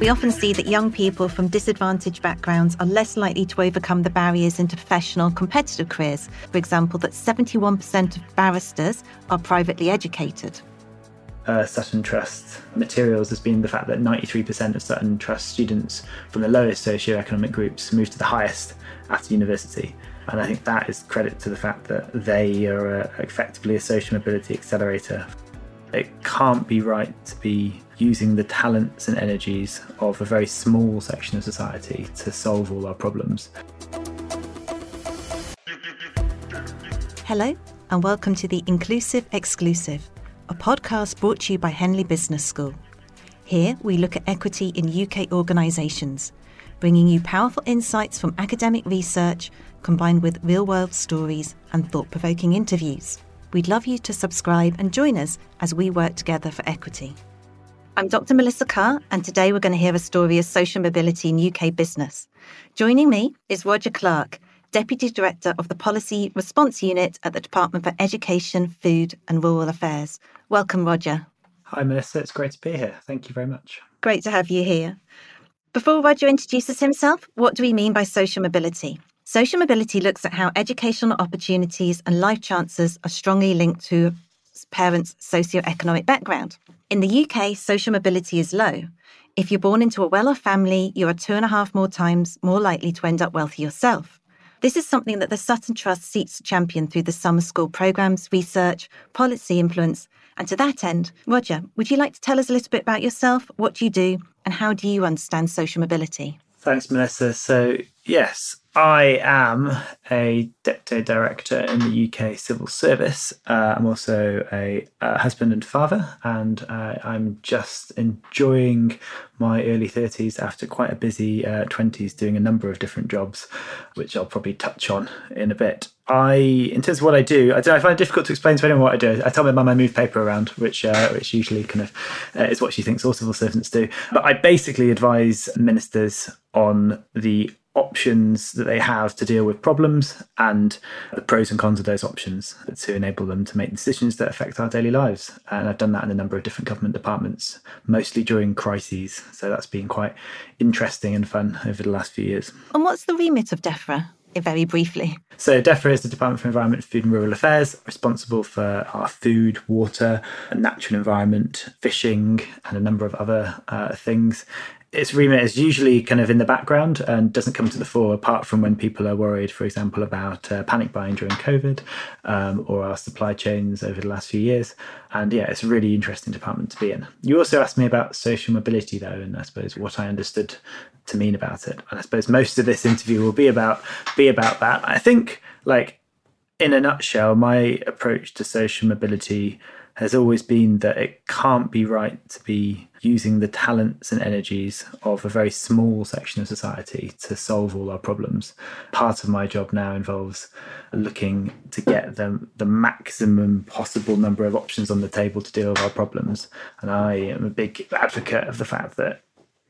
We often see that young people from disadvantaged backgrounds are less likely to overcome the barriers into professional competitive careers. For example, that 71% of barristers are privately educated. Uh, Sutton Trust materials has been the fact that 93% of Sutton Trust students from the lowest socioeconomic groups move to the highest at university. And I think that is credit to the fact that they are uh, effectively a social mobility accelerator. It can't be right to be using the talents and energies of a very small section of society to solve all our problems. Hello, and welcome to the Inclusive Exclusive, a podcast brought to you by Henley Business School. Here we look at equity in UK organisations, bringing you powerful insights from academic research combined with real world stories and thought provoking interviews. We'd love you to subscribe and join us as we work together for equity. I'm Dr. Melissa Carr, and today we're going to hear a story of social mobility in UK business. Joining me is Roger Clarke, Deputy Director of the Policy Response Unit at the Department for Education, Food and Rural Affairs. Welcome, Roger. Hi, Melissa. It's great to be here. Thank you very much. Great to have you here. Before Roger introduces himself, what do we mean by social mobility? Social mobility looks at how educational opportunities and life chances are strongly linked to parents' socioeconomic background. In the UK, social mobility is low. If you're born into a well off family, you are two and a half more times more likely to end up wealthy yourself. This is something that the Sutton Trust seeks to champion through the summer school programmes, research, policy influence. And to that end, Roger, would you like to tell us a little bit about yourself, what you do, and how do you understand social mobility? Thanks, Melissa. So, yes, I am a deputy director in the UK civil service. Uh, I'm also a, a, husband and father, and uh, I'm just enjoying my early 30s after quite a busy uh, 20s doing a number of different jobs, which I'll probably touch on in a bit. I, in terms of what I do, I, I find it difficult to explain to anyone what I do. I tell my mum I move paper around, which uh, which usually kind of uh, is what she thinks all civil servants do. But I basically advise ministers on the options that they have to deal with problems and the pros and cons of those options to enable them to make decisions that affect our daily lives. And I've done that in a number of different government departments, mostly during crises. So that's been quite interesting and fun over the last few years. And what's the remit of DEFRA? Very briefly. So, DEFRA is the Department for Environment, Food and Rural Affairs, responsible for our food, water, natural environment, fishing, and a number of other uh, things its remit is usually kind of in the background and doesn't come to the fore apart from when people are worried, for example, about uh, panic buying during COVID um, or our supply chains over the last few years. And yeah, it's a really interesting department to be in. You also asked me about social mobility, though, and I suppose what I understood to mean about it. And I suppose most of this interview will be about be about that. I think, like in a nutshell, my approach to social mobility has always been that it can't be right to be using the talents and energies of a very small section of society to solve all our problems. Part of my job now involves looking to get them the maximum possible number of options on the table to deal with our problems. And I am a big advocate of the fact that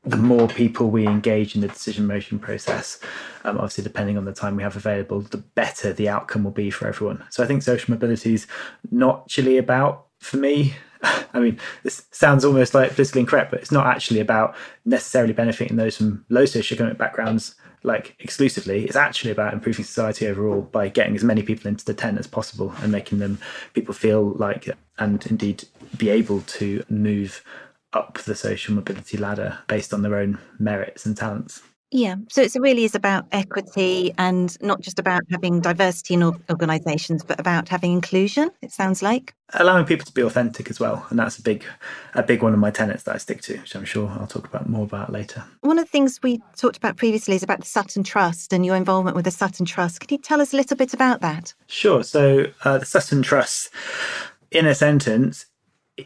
the more people we engage in the decision making process, um, obviously depending on the time we have available, the better the outcome will be for everyone. So I think social mobility is not actually about for me, I mean, this sounds almost like politically incorrect, but it's not actually about necessarily benefiting those from low socioeconomic backgrounds like exclusively. It's actually about improving society overall by getting as many people into the tent as possible and making them people feel like and indeed be able to move up the social mobility ladder based on their own merits and talents. Yeah, so it really is about equity and not just about having diversity in organisations, but about having inclusion. It sounds like allowing people to be authentic as well, and that's a big, a big one of my tenets that I stick to, which I'm sure I'll talk about more about later. One of the things we talked about previously is about the Sutton Trust and your involvement with the Sutton Trust. Can you tell us a little bit about that? Sure. So uh, the Sutton Trust, in a sentence,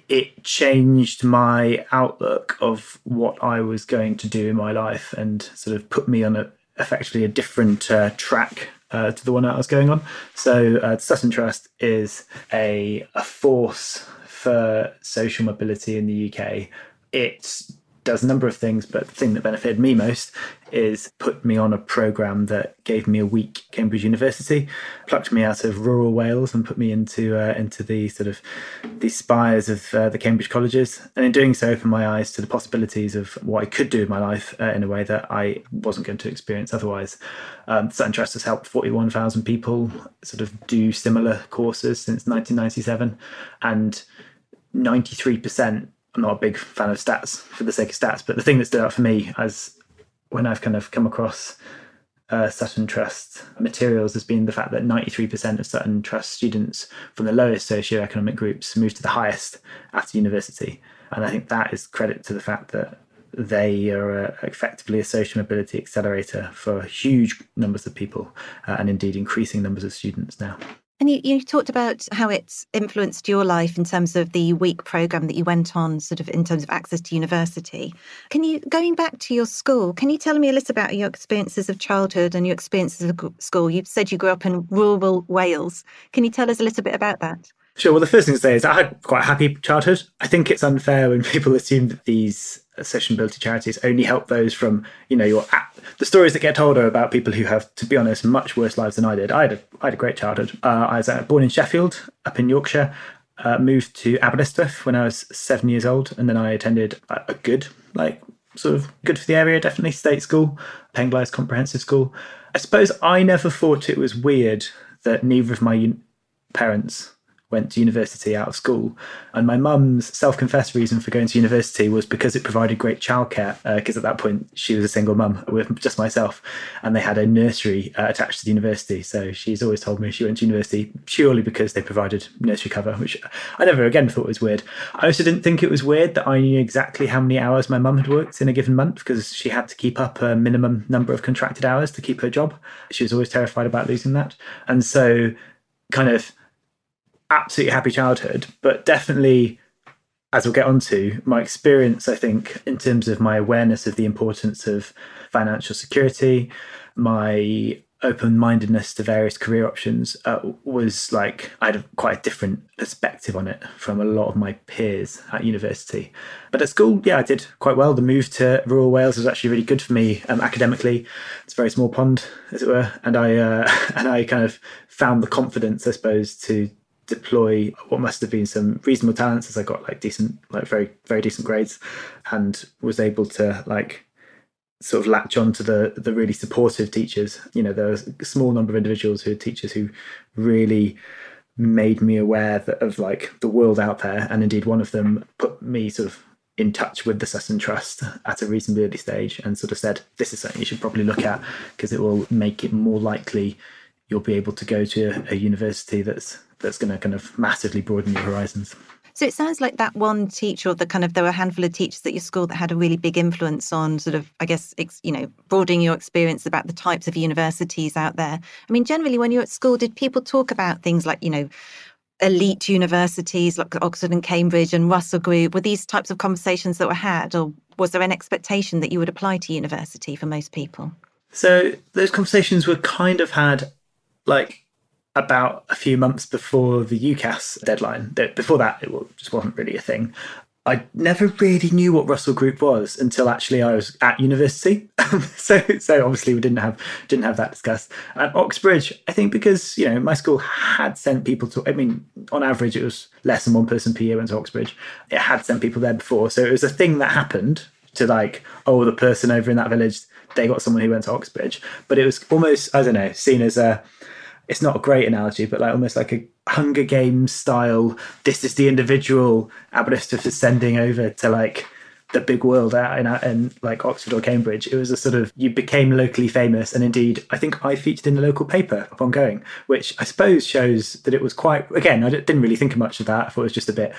it changed my outlook of what I was going to do in my life and sort of put me on a effectively a different uh, track uh, to the one that I was going on. So, uh, Sutton Trust is a, a force for social mobility in the UK. It's does a number of things, but the thing that benefited me most is put me on a program that gave me a week Cambridge University, plucked me out of rural Wales and put me into uh, into the sort of the spires of uh, the Cambridge colleges, and in doing so, opened my eyes to the possibilities of what I could do with my life uh, in a way that I wasn't going to experience otherwise. Um, Sutton Trust has helped 41,000 people sort of do similar courses since 1997, and 93% I'm not a big fan of stats for the sake of stats, but the thing that stood out for me as when I've kind of come across uh, Sutton Trust materials has been the fact that 93% of Sutton Trust students from the lowest socioeconomic groups move to the highest at university. And I think that is credit to the fact that they are uh, effectively a social mobility accelerator for huge numbers of people uh, and indeed increasing numbers of students now. And you, you talked about how it's influenced your life in terms of the week program that you went on, sort of in terms of access to university. Can you, going back to your school, can you tell me a little about your experiences of childhood and your experiences of school? You said you grew up in rural Wales. Can you tell us a little bit about that? Sure. Well, the first thing to say is I had quite a happy childhood. I think it's unfair when people assume that these social mobility charities only help those from you know your app. the stories that get told are about people who have to be honest much worse lives than i did. I had a, I had a great childhood. Uh, i was uh, born in sheffield up in yorkshire uh, moved to aberystwyth when i was seven years old and then i attended a, a good like sort of good for the area definitely state school Penglais comprehensive school. I suppose i never thought it was weird that neither of my parents went to university out of school. And my mum's self confessed reason for going to university was because it provided great childcare, because uh, at that point she was a single mum with just myself, and they had a nursery uh, attached to the university. So she's always told me she went to university purely because they provided nursery cover, which I never again thought was weird. I also didn't think it was weird that I knew exactly how many hours my mum had worked in a given month because she had to keep up a minimum number of contracted hours to keep her job. She was always terrified about losing that. And so, kind of, absolutely happy childhood, but definitely, as we'll get onto, my experience, I think, in terms of my awareness of the importance of financial security, my open mindedness to various career options uh, was like I had quite a different perspective on it from a lot of my peers at university. But at school, yeah, I did quite well. The move to rural Wales was actually really good for me um, academically. It's a very small pond, as it were, and I uh, and I kind of found the confidence, I suppose, to deploy what must have been some reasonable talents as I got like decent, like very, very decent grades and was able to like sort of latch on to the the really supportive teachers. You know, there was a small number of individuals who are teachers who really made me aware that, of like the world out there. And indeed one of them put me sort of in touch with the Sutton Trust at a reasonably early stage and sort of said, this is something you should probably look at because it will make it more likely you'll be able to go to a university that's that's going to kind of massively broaden your horizons. So it sounds like that one teacher, or the kind of there were a handful of teachers at your school that had a really big influence on sort of, I guess, you know, broadening your experience about the types of universities out there. I mean, generally, when you're at school, did people talk about things like, you know, elite universities like Oxford and Cambridge and Russell Group? Were these types of conversations that were had, or was there an expectation that you would apply to university for most people? So those conversations were kind of had like about a few months before the UCAS deadline. Before that, it just wasn't really a thing. I never really knew what Russell Group was until actually I was at university. so, so obviously we didn't have didn't have that discussed. At Oxbridge, I think because you know my school had sent people to. I mean, on average, it was less than one person per year went to Oxbridge. It had sent people there before, so it was a thing that happened to like, oh, the person over in that village, they got someone who went to Oxbridge. But it was almost I don't know seen as a it's not a great analogy, but like almost like a Hunger Games style. This is the individual Aberystwyth is sending over to like the big world out in, in like Oxford or Cambridge. It was a sort of you became locally famous, and indeed, I think I featured in the local paper upon going, which I suppose shows that it was quite. Again, I didn't really think much of that. I thought it was just a bit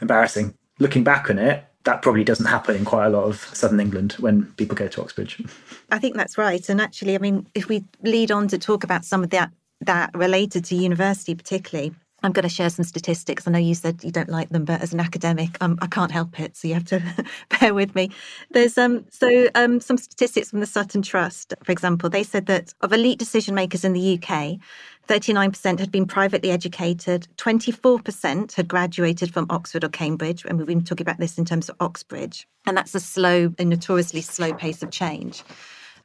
embarrassing. Looking back on it, that probably doesn't happen in quite a lot of southern England when people go to Oxbridge. I think that's right. And actually, I mean, if we lead on to talk about some of that that related to university particularly I'm going to share some statistics. I know you said you don't like them, but as an academic, um, I can't help it. So you have to bear with me. There's um, so um, some statistics from the Sutton Trust, for example. They said that of elite decision makers in the UK, 39% had been privately educated, 24% had graduated from Oxford or Cambridge. And we've been talking about this in terms of Oxbridge. And that's a slow, a notoriously slow pace of change.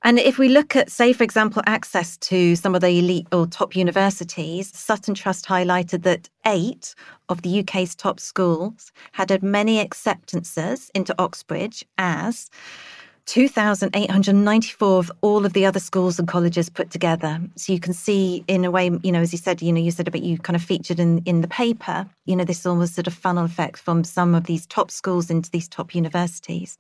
And if we look at, say, for example, access to some of the elite or top universities, Sutton Trust highlighted that eight of the UK's top schools had as many acceptances into Oxbridge as 2,894 of all of the other schools and colleges put together. So you can see, in a way, you know, as you said, you know, you said about you kind of featured in, in the paper, you know, this almost sort of funnel effect from some of these top schools into these top universities.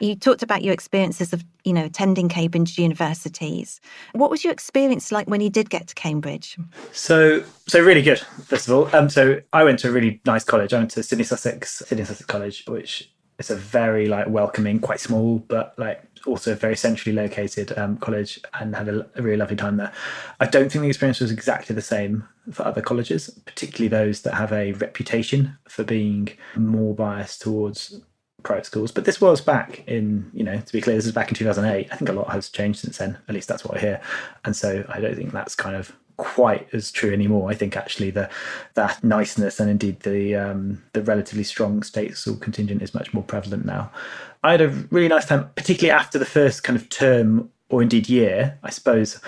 You talked about your experiences of, you know, attending Cambridge universities. What was your experience like when you did get to Cambridge? So, so really good. First of all, um, so I went to a really nice college. I went to Sidney Sussex, Sidney Sussex College, which it's a very like welcoming, quite small, but like also very centrally located um, college, and had a, a, really lovely time there. I don't think the experience was exactly the same for other colleges, particularly those that have a reputation for being more biased towards private schools. But this was back in, you know, to be clear, this is back in 2008. I think a lot has changed since then. At least that's what I hear. And so I don't think that's kind of quite as true anymore. I think actually the that niceness and indeed the um, the relatively strong state school contingent is much more prevalent now. I had a really nice time, particularly after the first kind of term or indeed year. I suppose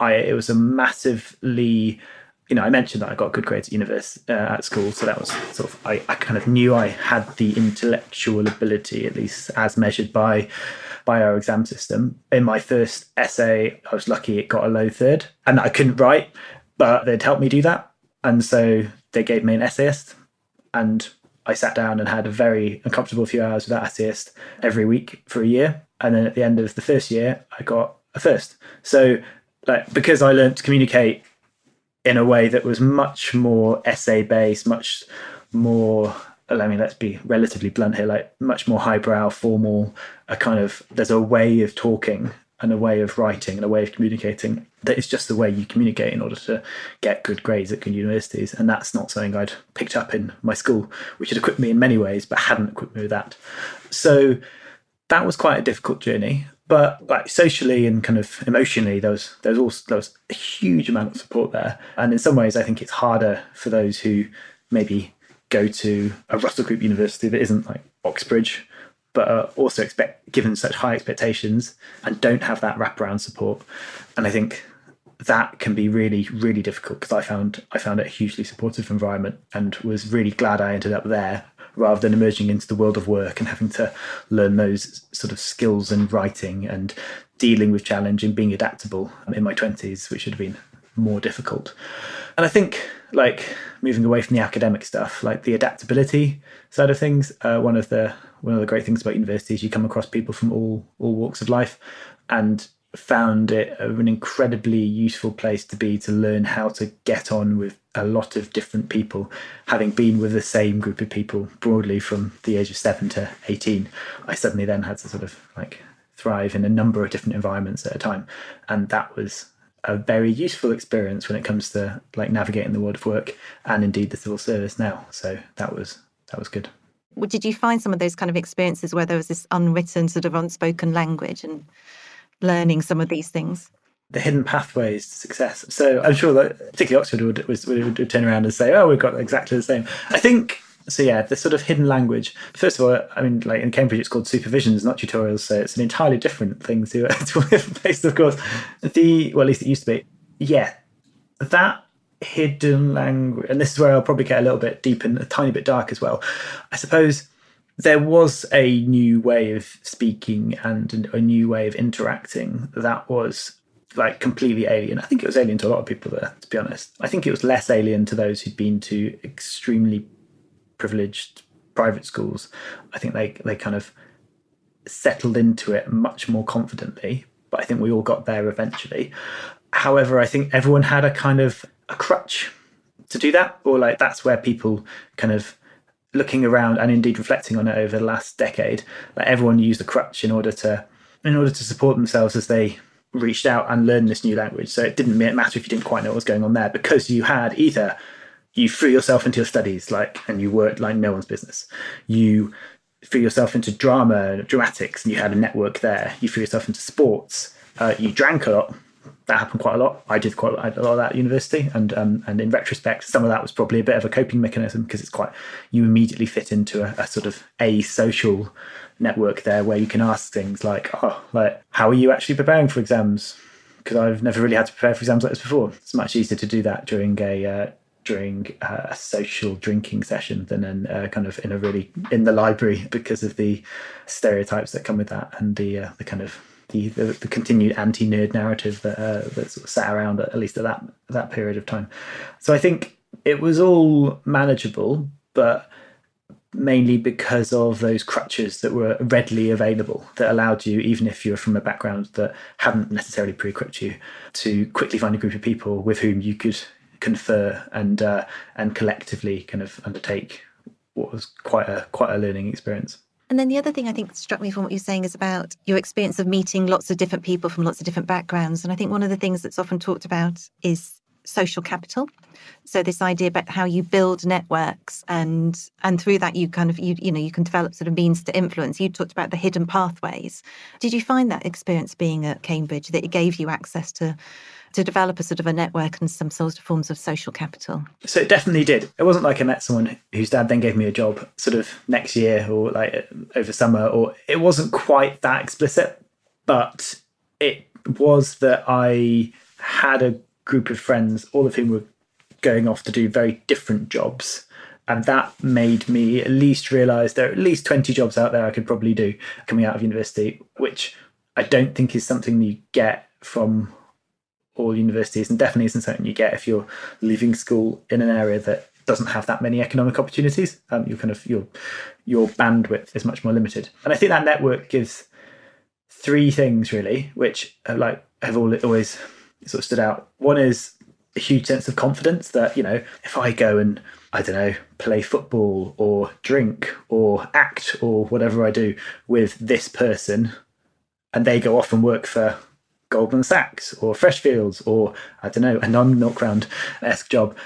I it was a massively you know, I mentioned that I got a good grades at university uh, at school, so that was sort of I, I kind of knew I had the intellectual ability, at least as measured by by our exam system. In my first essay, I was lucky it got a low third and I couldn't write, but they'd helped me do that. And so they gave me an essayist and I sat down and had a very uncomfortable few hours with that essayist every week for a year. And then at the end of the first year, I got a first. So like because I learned to communicate in a way that was much more essay based, much more I mean, let's be relatively blunt here, like much more highbrow, formal, a kind of, there's a way of talking and a way of writing and a way of communicating that is just the way you communicate in order to get good grades at good universities. And that's not something I'd picked up in my school, which had equipped me in many ways, but hadn't equipped me with that. So that was quite a difficult journey. But like socially and kind of emotionally, there was there was also there was a huge amount of support there. And in some ways I think it's harder for those who maybe go to a Russell Group university that isn't like Oxbridge, but are also expect given such high expectations and don't have that wraparound support. And I think that can be really, really difficult because I found I found it a hugely supportive environment and was really glad I ended up there rather than emerging into the world of work and having to learn those sort of skills and writing and dealing with challenge and being adaptable in my 20s, which would have been more difficult. And I think like moving away from the academic stuff, like the adaptability side of things, uh, one of the one of the great things about university is you come across people from all all walks of life, and found it an incredibly useful place to be to learn how to get on with a lot of different people. Having been with the same group of people broadly from the age of seven to eighteen, I suddenly then had to sort of like thrive in a number of different environments at a time, and that was a very useful experience when it comes to like navigating the world of work and indeed the civil service now. So that was that was good. Did you find some of those kind of experiences where there was this unwritten sort of unspoken language and learning some of these things? The hidden pathways to success. So I'm sure that particularly Oxford would, would, would turn around and say, "Oh, we've got exactly the same." I think so yeah, the sort of hidden language. First of all, I mean, like in Cambridge, it's called supervisions, not tutorials, so it's an entirely different thing to to based, of course. The well, at least it used to be. Yeah, that hidden language, and this is where I'll probably get a little bit deep and a tiny bit dark as well. I suppose there was a new way of speaking and a new way of interacting that was like completely alien. I think it was alien to a lot of people there, to be honest. I think it was less alien to those who'd been to extremely privileged private schools, I think they they kind of settled into it much more confidently. But I think we all got there eventually. However, I think everyone had a kind of a crutch to do that, or like that's where people kind of looking around and indeed reflecting on it over the last decade, like everyone used a crutch in order to in order to support themselves as they reached out and learned this new language. So it didn't matter if you didn't quite know what was going on there because you had either you threw yourself into your studies like and you worked like no one's business. You threw yourself into drama and dramatics and you had a network there. You threw yourself into sports. Uh, you drank a lot that happened quite a lot i did quite a lot of that at university and um, and in retrospect some of that was probably a bit of a coping mechanism because it's quite you immediately fit into a, a sort of a social network there where you can ask things like oh like how are you actually preparing for exams because I've never really had to prepare for exams like this before. It's much easier to do that during a uh, during a social drinking session than in uh, kind of in a really in the library because of the stereotypes that come with that and the uh, the kind of the, the, the continued anti nerd narrative that uh, that sort of sat around at, at least at that that period of time. So I think it was all manageable, but mainly because of those crutches that were readily available that allowed you, even if you were from a background that hadn't necessarily pre-equipped you, to quickly find a group of people with whom you could confer and uh, and collectively kind of undertake what was quite a quite a learning experience. And then the other thing I think struck me from what you're saying is about your experience of meeting lots of different people from lots of different backgrounds. And I think one of the things that's often talked about is social capital. So this idea about how you build networks and and through that you kind of you you know you can develop sort of means to influence. You talked about the hidden pathways. Did you find that experience being at Cambridge that it gave you access to to develop a sort of a network and some sort of forms of social capital? So it definitely did. It wasn't like I met someone whose dad then gave me a job sort of next year or like over summer, or it wasn't quite that explicit, but it was that I had a group of friends, all of whom were going off to do very different jobs. And that made me at least realize there are at least 20 jobs out there I could probably do coming out of university, which I don't think is something you get from all universities and definitely isn't something you get if you're leaving school in an area that doesn't have that many economic opportunities. Um, you kind of your your bandwidth is much more limited, and I think that network gives three things really, which are like have all, always sort of stood out. One is a huge sense of confidence that you know if I go and I don't know play football or drink or act or whatever I do with this person, and they go off and work for Goldman Sachs or Freshfields or I don't know a non milk round esque job,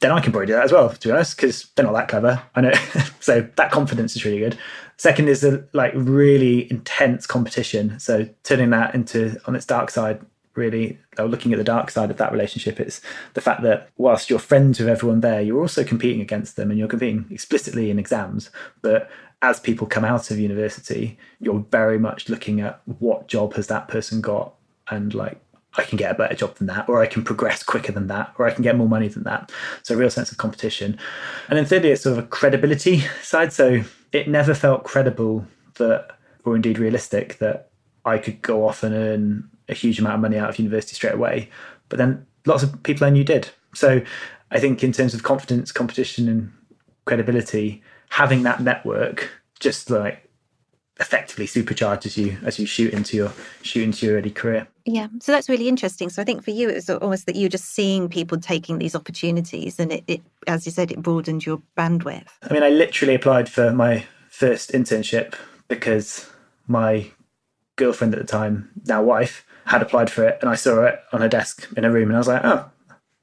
then I can probably do that as well. To be honest, because they're not that clever. I know. so that confidence is really good. Second is the like really intense competition. So turning that into on its dark side, really looking at the dark side of that relationship it's the fact that whilst you're friends with everyone there you're also competing against them and you're competing explicitly in exams but as people come out of university you're very much looking at what job has that person got and like I can get a better job than that, or I can progress quicker than that, or I can get more money than that. So a real sense of competition. And then thirdly, it's sort of a credibility side. So it never felt credible that, or indeed realistic, that I could go off and earn a huge amount of money out of university straight away. But then lots of people I knew did. So I think in terms of confidence, competition, and credibility, having that network just like effectively supercharges you as you shoot into your shoot into your early career. Yeah, so that's really interesting. So I think for you, it was almost that you were just seeing people taking these opportunities, and it, it, as you said, it broadened your bandwidth. I mean, I literally applied for my first internship because my girlfriend at the time, now wife, had applied for it, and I saw it on her desk in a room, and I was like, oh.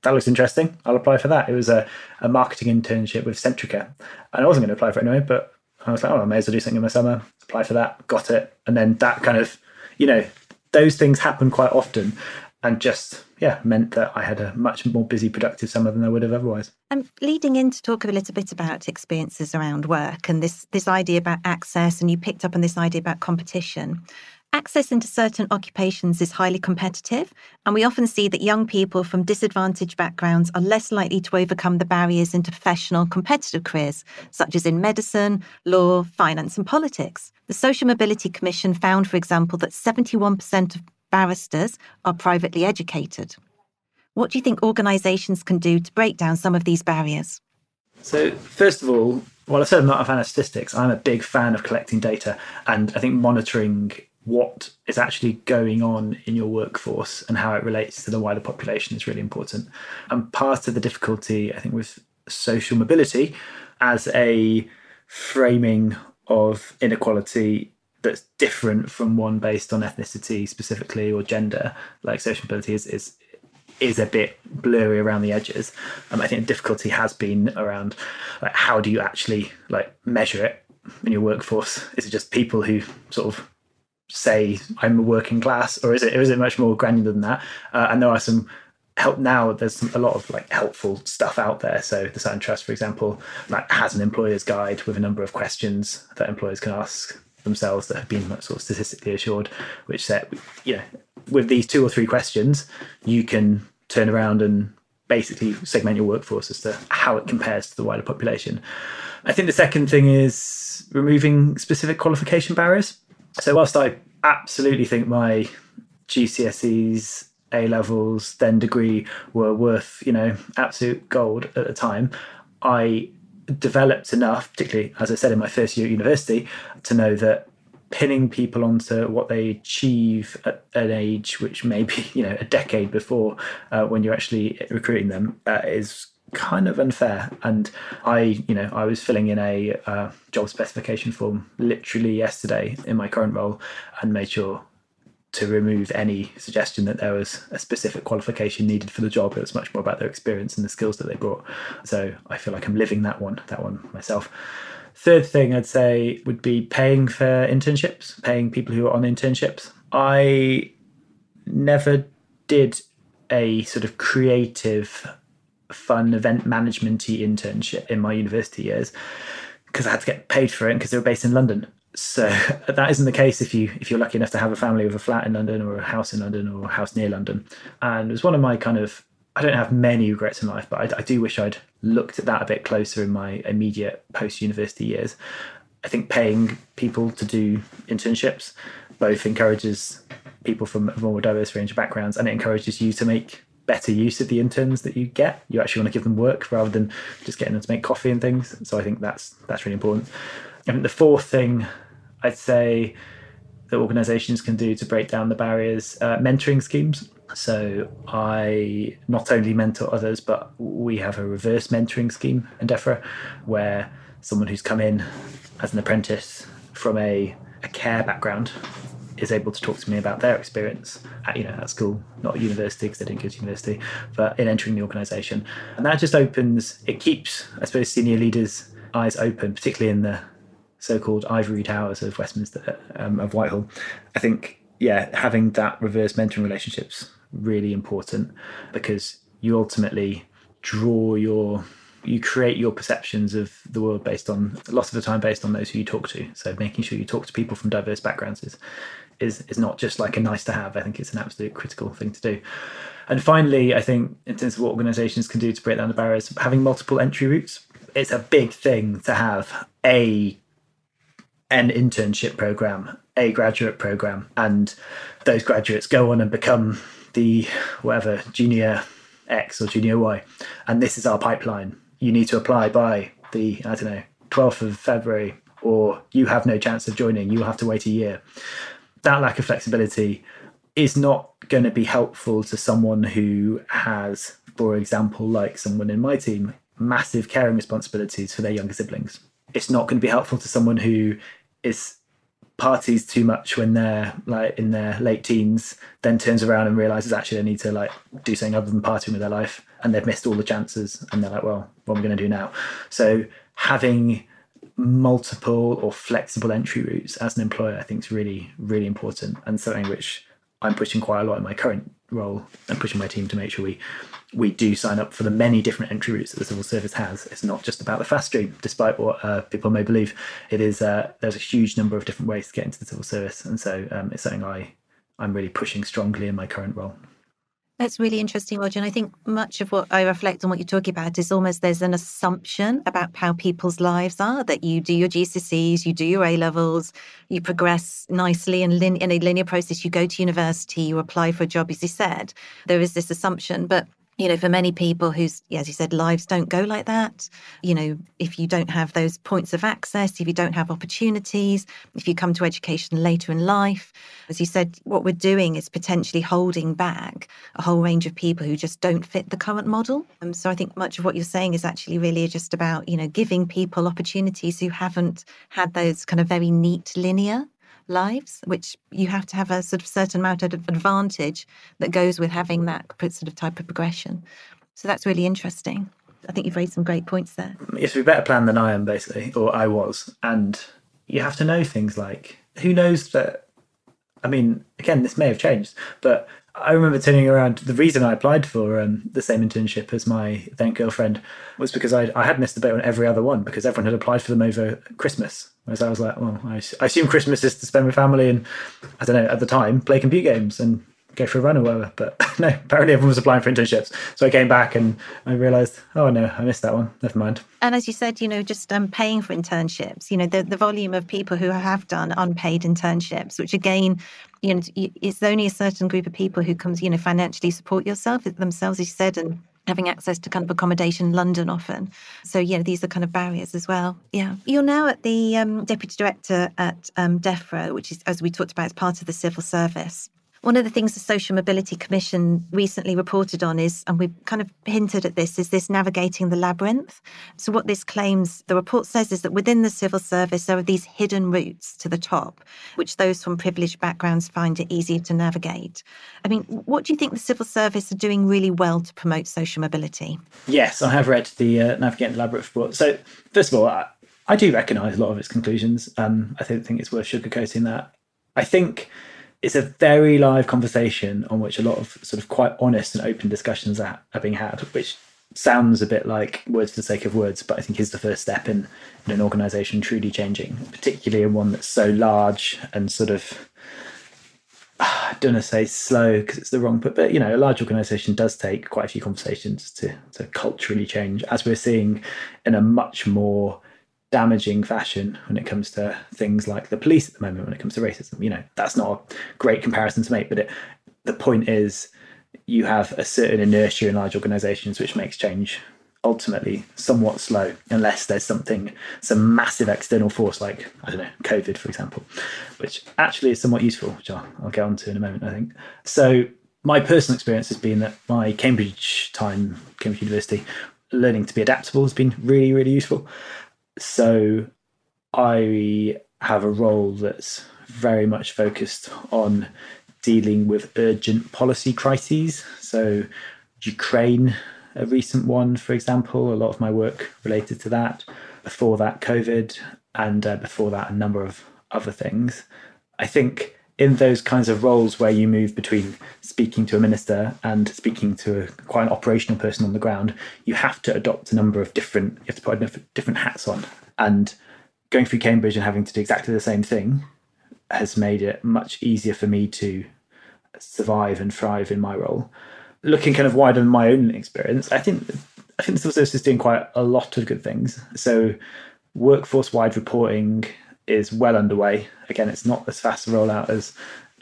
That looks interesting. I'll apply for that. It was a, a marketing internship with Centrica. And I wasn't going to apply for it anyway, but I was like, oh, I may as well do something in my summer apply for that, got it. And then that kind of, you know, those things happen quite often and just yeah meant that i had a much more busy productive summer than i would have otherwise i'm leading in to talk a little bit about experiences around work and this this idea about access and you picked up on this idea about competition Access into certain occupations is highly competitive, and we often see that young people from disadvantaged backgrounds are less likely to overcome the barriers into professional competitive careers, such as in medicine, law, finance, and politics. The Social Mobility Commission found, for example, that 71% of barristers are privately educated. What do you think organisations can do to break down some of these barriers? So, first of all, while I said I'm not a fan of statistics, I'm a big fan of collecting data and I think monitoring what is actually going on in your workforce and how it relates to the wider population is really important. And part of the difficulty, I think, with social mobility as a framing of inequality that's different from one based on ethnicity specifically or gender, like social mobility is, is is a bit blurry around the edges. Um, I think the difficulty has been around like how do you actually like measure it in your workforce? Is it just people who sort of say I'm a working class, or is it or is it much more granular than that? Uh, and there are some help now. There's some, a lot of like helpful stuff out there. So the Sutton Trust, for example, like has an employer's guide with a number of questions that employers can ask themselves that have been sort of statistically assured, which said you know with these two or three questions, you can turn around and basically segment your workforce as to how it compares to the wider population. I think the second thing is removing specific qualification barriers. So, whilst I absolutely think my GCSEs, A levels, then degree were worth, you know, absolute gold at the time, I developed enough, particularly as I said in my first year at university, to know that pinning people onto what they achieve at an age which may be you know a decade before uh, when you're actually recruiting them uh, is kind of unfair. And i you know i was filling in a uh, job specification form literally yesterday in my current role and made sure to remove any suggestion that there was a specific qualification needed for the job. It was much more about their experience and the skills that they brought. So i feel like i'm living that one that one myself. Third thing I'd say would be paying for internships, paying people who are on internships. I never did a sort of creative, fun event management internship in my university years because I had to get paid for it because they were based in London. So that isn't the case if you if you're lucky enough to have a family with a flat in London or a house in London or a house near London. And it was one of my kind of I don't have many regrets in life, but I, I do wish I'd looked at that a bit closer in my immediate post university years. I think paying people to do internships both encourages people from a more diverse range of backgrounds and it encourages you to make better use of the interns that you get. You actually want to give them work rather than just getting them to make coffee and things. So I think that's that's really important. And the fourth thing I'd say that organizations can do to break down the barriers, uh, mentoring schemes. So I not only mentor others, but we have a reverse mentoring scheme in DEFRA where someone who's come in as an apprentice from a, a care background is able to talk to me about their experience at you know at school, not at university because they didn't go to university, but in entering the organisation, and that just opens. It keeps, I suppose, senior leaders' eyes open, particularly in the so-called ivory towers of Westminster um, of Whitehall. I think yeah, having that reverse mentoring relationships really important because you ultimately draw your you create your perceptions of the world based on a lot of the time based on those who you talk to so making sure you talk to people from diverse backgrounds is is, is not just like a nice to have i think it's an absolute critical thing to do and finally i think in terms of what organizations can do to break down the barriers having multiple entry routes it's a big thing to have a an internship program a graduate program and those graduates go on and become the whatever junior X or junior Y, and this is our pipeline. You need to apply by the I don't know 12th of February, or you have no chance of joining. You will have to wait a year. That lack of flexibility is not going to be helpful to someone who has, for example, like someone in my team, massive caring responsibilities for their younger siblings. It's not going to be helpful to someone who is parties too much when they're like in their late teens, then turns around and realizes actually they need to like do something other than partying with their life, and they've missed all the chances, and they're like, well, what am I going to do now? So having multiple or flexible entry routes as an employer, I think is really really important, and something which I'm pushing quite a lot in my current role and pushing my team to make sure we we do sign up for the many different entry routes that the civil service has. It's not just about the fast stream, despite what uh, people may believe. It is uh, there's a huge number of different ways to get into the civil service, and so um, it's something I I'm really pushing strongly in my current role. That's really interesting, Roger. And I think much of what I reflect on what you're talking about is almost there's an assumption about how people's lives are that you do your GCSEs, you do your A levels, you progress nicely in, lin- in a linear process, you go to university, you apply for a job, as you said. There is this assumption. But you know, for many people whose, as you said, lives don't go like that, you know, if you don't have those points of access, if you don't have opportunities, if you come to education later in life, as you said, what we're doing is potentially holding back a whole range of people who just don't fit the current model. Um, so I think much of what you're saying is actually really just about, you know, giving people opportunities who haven't had those kind of very neat linear lives, which you have to have a sort of certain amount of advantage that goes with having that sort of type of progression. So that's really interesting. I think you've raised some great points there. To be better planned than I am, basically, or I was. And you have to know things like who knows that. I mean, again, this may have changed, but I remember turning around. The reason I applied for um, the same internship as my then girlfriend was because I, I had missed the boat on every other one because everyone had applied for them over Christmas. Whereas I was like, well, I, I assume Christmas is to spend with family and I don't know at the time play computer games and go for a run or whatever. But no, apparently everyone was applying for internships. So I came back and I realised, oh no, I missed that one. Never mind. And as you said, you know, just um, paying for internships, you know, the, the volume of people who have done unpaid internships, which again, you know, it's only a certain group of people who comes, you know, financially support yourself themselves, as you said, and having access to kind of accommodation London often. So, yeah, these are kind of barriers as well. Yeah. You're now at the um, Deputy Director at um, DEFRA, which is, as we talked about, is part of the civil service. One of the things the Social Mobility Commission recently reported on is, and we've kind of hinted at this, is this navigating the labyrinth. So, what this claims, the report says, is that within the civil service, there are these hidden routes to the top, which those from privileged backgrounds find it easier to navigate. I mean, what do you think the civil service are doing really well to promote social mobility? Yes, I have read the uh, Navigating the Labyrinth report. So, first of all, I, I do recognise a lot of its conclusions. Um, I don't think it's worth sugarcoating that. I think it's a very live conversation on which a lot of sort of quite honest and open discussions are, are being had, which sounds a bit like words for the sake of words, but I think is the first step in, in an organisation truly changing, particularly in one that's so large and sort of I don't want to say slow because it's the wrong, but but you know, a large organisation does take quite a few conversations to to culturally change, as we're seeing in a much more damaging fashion when it comes to things like the police at the moment when it comes to racism you know that's not a great comparison to make but it, the point is you have a certain inertia in large organizations which makes change ultimately somewhat slow unless there's something some massive external force like i don't know covid for example which actually is somewhat useful which i'll, I'll get onto in a moment i think. So my personal experience has been that my cambridge time cambridge university learning to be adaptable has been really really useful so I have a role that's very much focused on dealing with urgent policy crises. So, Ukraine, a recent one, for example, a lot of my work related to that. Before that, COVID, and uh, before that, a number of other things. I think in those kinds of roles where you move between speaking to a minister and speaking to a, quite an operational person on the ground, you have to adopt a number of different, you have to put different hats on. And going through Cambridge and having to do exactly the same thing has made it much easier for me to survive and thrive in my role. Looking kind of wider than my own experience, I think I think the civil service is doing quite a lot of good things. So workforce wide reporting is well underway. Again, it's not as fast a rollout as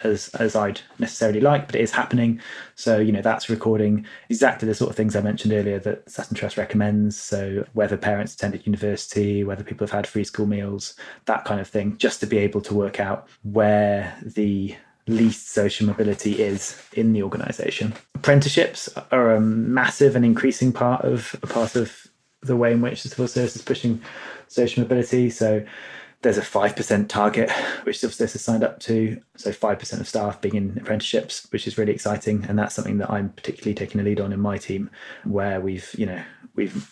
as as I'd necessarily like, but it is happening. So you know that's recording exactly the sort of things I mentioned earlier that Sutton Trust recommends. So whether parents attended university, whether people have had free school meals, that kind of thing, just to be able to work out where the least social mobility is in the organisation. Apprenticeships are a massive and increasing part of a part of the way in which the civil service is pushing social mobility. So there's a 5% target, which Civil has signed up to. So 5% of staff being in apprenticeships, which is really exciting. And that's something that I'm particularly taking a lead on in my team, where we've, you know, we've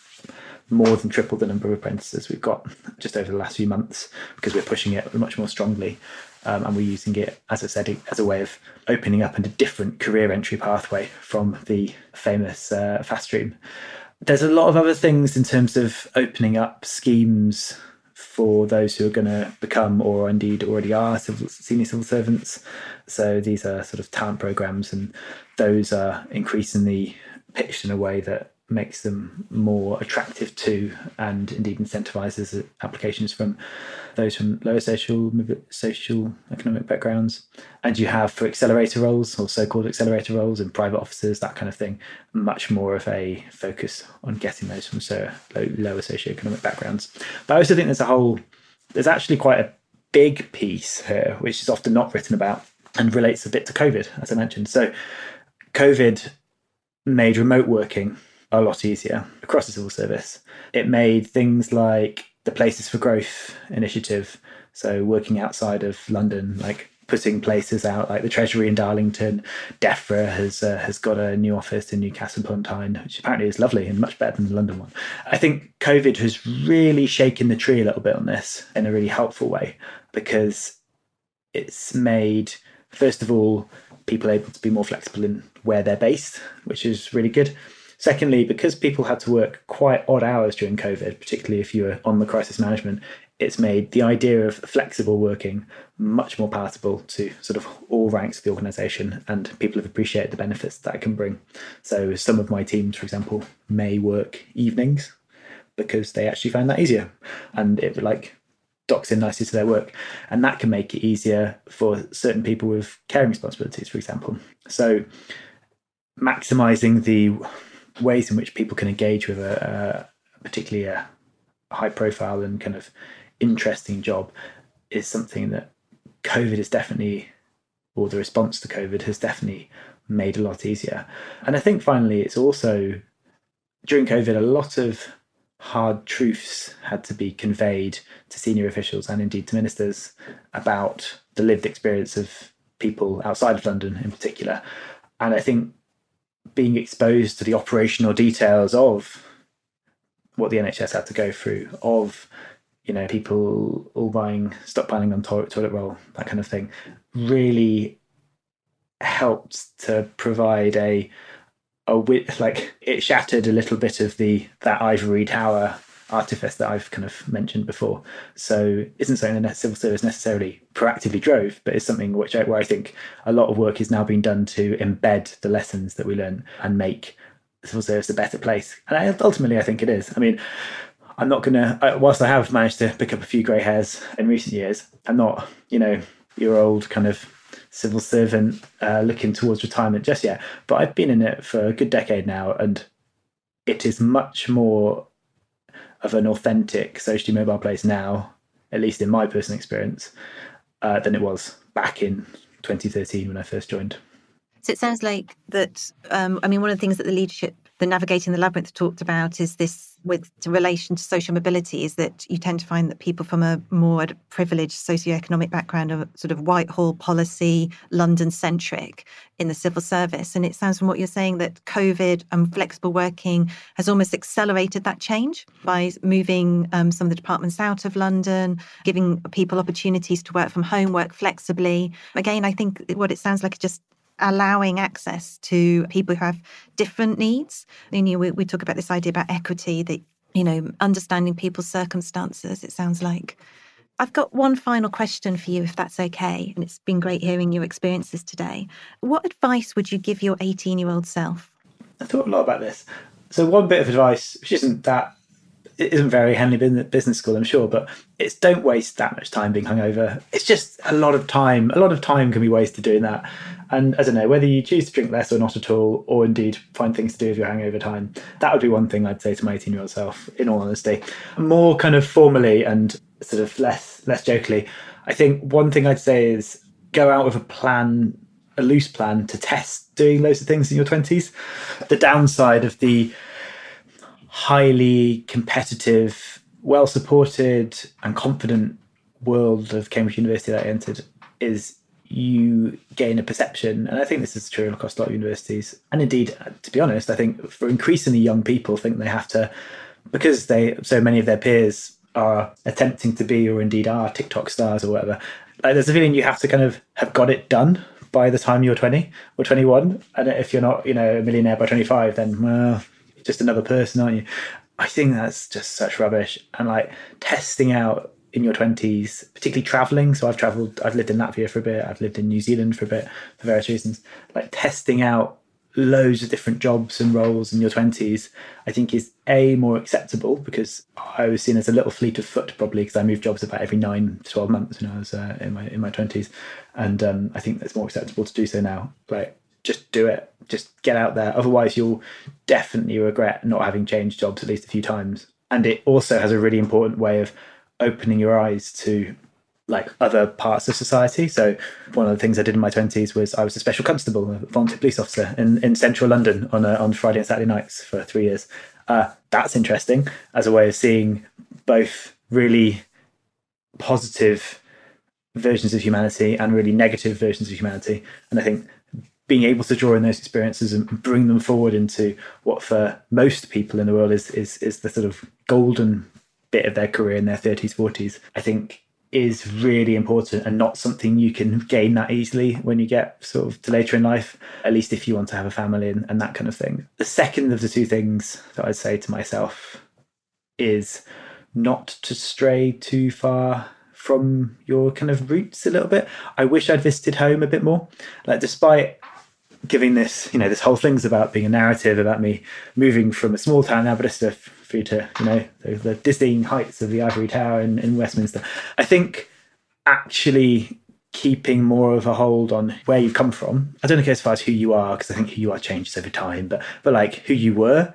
more than tripled the number of apprentices we've got just over the last few months because we're pushing it much more strongly. Um, and we're using it, as I said, as a way of opening up a different career entry pathway from the famous uh, fast stream. There's a lot of other things in terms of opening up schemes for those who are going to become or indeed already are civil, senior civil servants. So these are sort of talent programs, and those are increasingly pitched in a way that makes them more attractive to and indeed incentivizes applications from those from lower social social economic backgrounds. And you have for accelerator roles or so-called accelerator roles in private offices that kind of thing much more of a focus on getting those from so low, lower socioeconomic backgrounds. But i also think there's a whole there's actually quite a big piece here which is often not written about and relates a bit to covid as i mentioned. So covid made remote working a lot easier across the civil service. It made things like the Places for Growth initiative So working outside of London, like putting places out like the Treasury in Darlington. DEFRA has uh, has got a new office in Newcastle upon Tyne, which apparently is lovely and much better than the London one. I think COVID has really shaken the tree a little bit on this in a really helpful way because it's made first of all people able to be more flexible in where they're based, which is really good. Secondly, because people had to work quite odd hours during COVID, particularly if you were on the crisis management, it's made the idea of flexible working much more palatable to sort of all ranks of the organization and people have appreciated the benefits that it can bring. So some of my teams for example may work evenings because they actually find that easier and it like docks in nicely to their work. And that can make it easier for certain people with caring responsibilities for example. So maximizing the ways in which people can engage with a, a particularly a high profile and kind of interesting job is something that COVID is definitely, or the response to COVID has definitely made a lot easier. And I think finally, it's also during COVID, a lot of hard truths had to be conveyed to senior officials and indeed to ministers about the lived experience of people outside of London in particular. And I think being exposed to the operational details of what the NHS had to go through, of you know, people all buying, stockpiling on toilet, toilet roll, that kind of thing, really helped to provide a a like it shattered a little bit of the that ivory tower artifice that I've kind of mentioned before. So isn't something the civil service necessarily proactively drove, but it's something which I, where I think a lot of work is now being done to embed the lessons that we learn and make the civil service a better place. And I, ultimately, I think it is. I mean, I'm not gonna. Whilst I have managed to pick up a few grey hairs in recent years, I'm not, you know, your old kind of civil servant uh, looking towards retirement just yet. But I've been in it for a good decade now, and it is much more of an authentic socially mobile place now, at least in my personal experience, uh, than it was back in 2013 when I first joined. So it sounds like that. Um, I mean, one of the things that the leadership the navigating the labyrinth talked about is this with relation to social mobility is that you tend to find that people from a more privileged socioeconomic background are sort of Whitehall policy, London centric in the civil service. And it sounds from what you're saying that COVID and flexible working has almost accelerated that change by moving um, some of the departments out of London, giving people opportunities to work from home, work flexibly. Again, I think what it sounds like is just allowing access to people who have different needs. You know, we, we talk about this idea about equity, that, you know, understanding people's circumstances, it sounds like. I've got one final question for you, if that's okay. And it's been great hearing your experiences today. What advice would you give your 18 year old self? I thought a lot about this. So, one bit of advice, which isn't that it isn't very Henley Business School, I'm sure, but it's don't waste that much time being hungover. It's just a lot of time. A lot of time can be wasted doing that. And I don't know whether you choose to drink less or not at all, or indeed find things to do with your hangover time. That would be one thing I'd say to my 18 year old self. In all honesty, more kind of formally and sort of less less jokingly, I think one thing I'd say is go out with a plan, a loose plan to test doing loads of things in your 20s. The downside of the highly competitive, well supported, and confident world of Cambridge University that I entered is you gain a perception, and I think this is true across a lot of universities. And indeed, uh, to be honest, I think for increasingly young people, think they have to because they so many of their peers are attempting to be or indeed are TikTok stars or whatever. Like there's a feeling you have to kind of have got it done by the time you're 20 or 21, and if you're not, you know, a millionaire by 25, then well, just another person, aren't you? I think that's just such rubbish. And like testing out in your 20s, particularly traveling. So I've traveled, I've lived in Latvia for a bit, I've lived in New Zealand for a bit for various reasons. Like testing out loads of different jobs and roles in your 20s, I think is A, more acceptable because I was seen as a little fleet of foot probably because I moved jobs about every nine to 12 months when I was uh, in my in my 20s. And um, I think that's more acceptable to do so now. Like, just do it. Just get out there. Otherwise, you'll definitely regret not having changed jobs at least a few times. And it also has a really important way of opening your eyes to like other parts of society. So one of the things I did in my twenties was I was a special constable, a volunteer police officer in, in central London on a, on Friday and Saturday nights for three years. Uh, that's interesting as a way of seeing both really positive versions of humanity and really negative versions of humanity. And I think being able to draw in those experiences and bring them forward into what for most people in the world is is is the sort of golden bit of their career in their 30s 40s i think is really important and not something you can gain that easily when you get sort of to later in life at least if you want to have a family and, and that kind of thing the second of the two things that i'd say to myself is not to stray too far from your kind of roots a little bit. I wish I'd visited home a bit more. Like despite giving this, you know, this whole thing's about being a narrative about me moving from a small town in Aberystwyth through to, you know, the, the dizzying heights of the Ivory Tower in, in Westminster. I think actually keeping more of a hold on where you've come from. I don't know as far as who you are, because I think who you are changes over time, but but like who you were,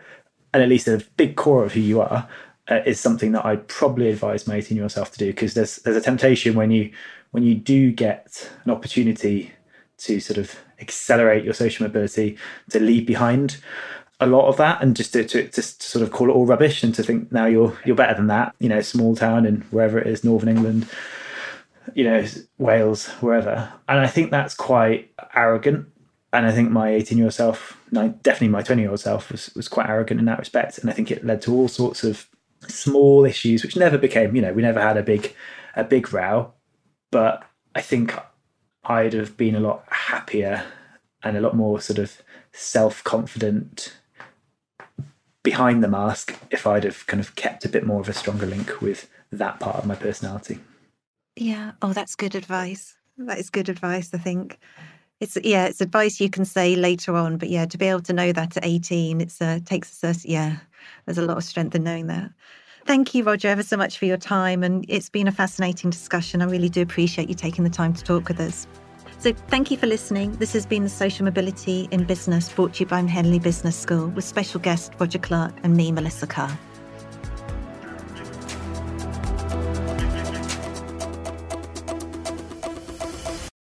and at least a big core of who you are, uh, is something that I'd probably advise my 18 year old self to do because there's there's a temptation when you when you do get an opportunity to sort of accelerate your social mobility to leave behind a lot of that and just to, to, to, sort of call it all rubbish and to think now you're you're better than that you know small town in wherever it is northern england you know wales wherever. And i think that's quite arrogant. And i think my 18 year old self definitely my 20 year old self was, was quite arrogant in that respect. And i think it led to all sorts of small issues which never became you know we never had a big a big row. But i think i'd have been a lot happier and a lot more sort of self-confident behind the mask if i'd have kind of kept a bit more of a stronger link with that part of my personality. Yeah. Oh that's good advice. That is good advice i think. It's yeah it's advice you can say later on but yeah to be able to know that at 18 it's uh, takes a certain yeah there's a lot of strength in knowing that. Thank you, Roger, ever so much for your time. And it's been a fascinating discussion. I really do appreciate you taking the time to talk with us. So, thank you for listening. This has been the Social Mobility in Business brought to you by Henley Business School with special guest Roger Clarke and me, Melissa Carr.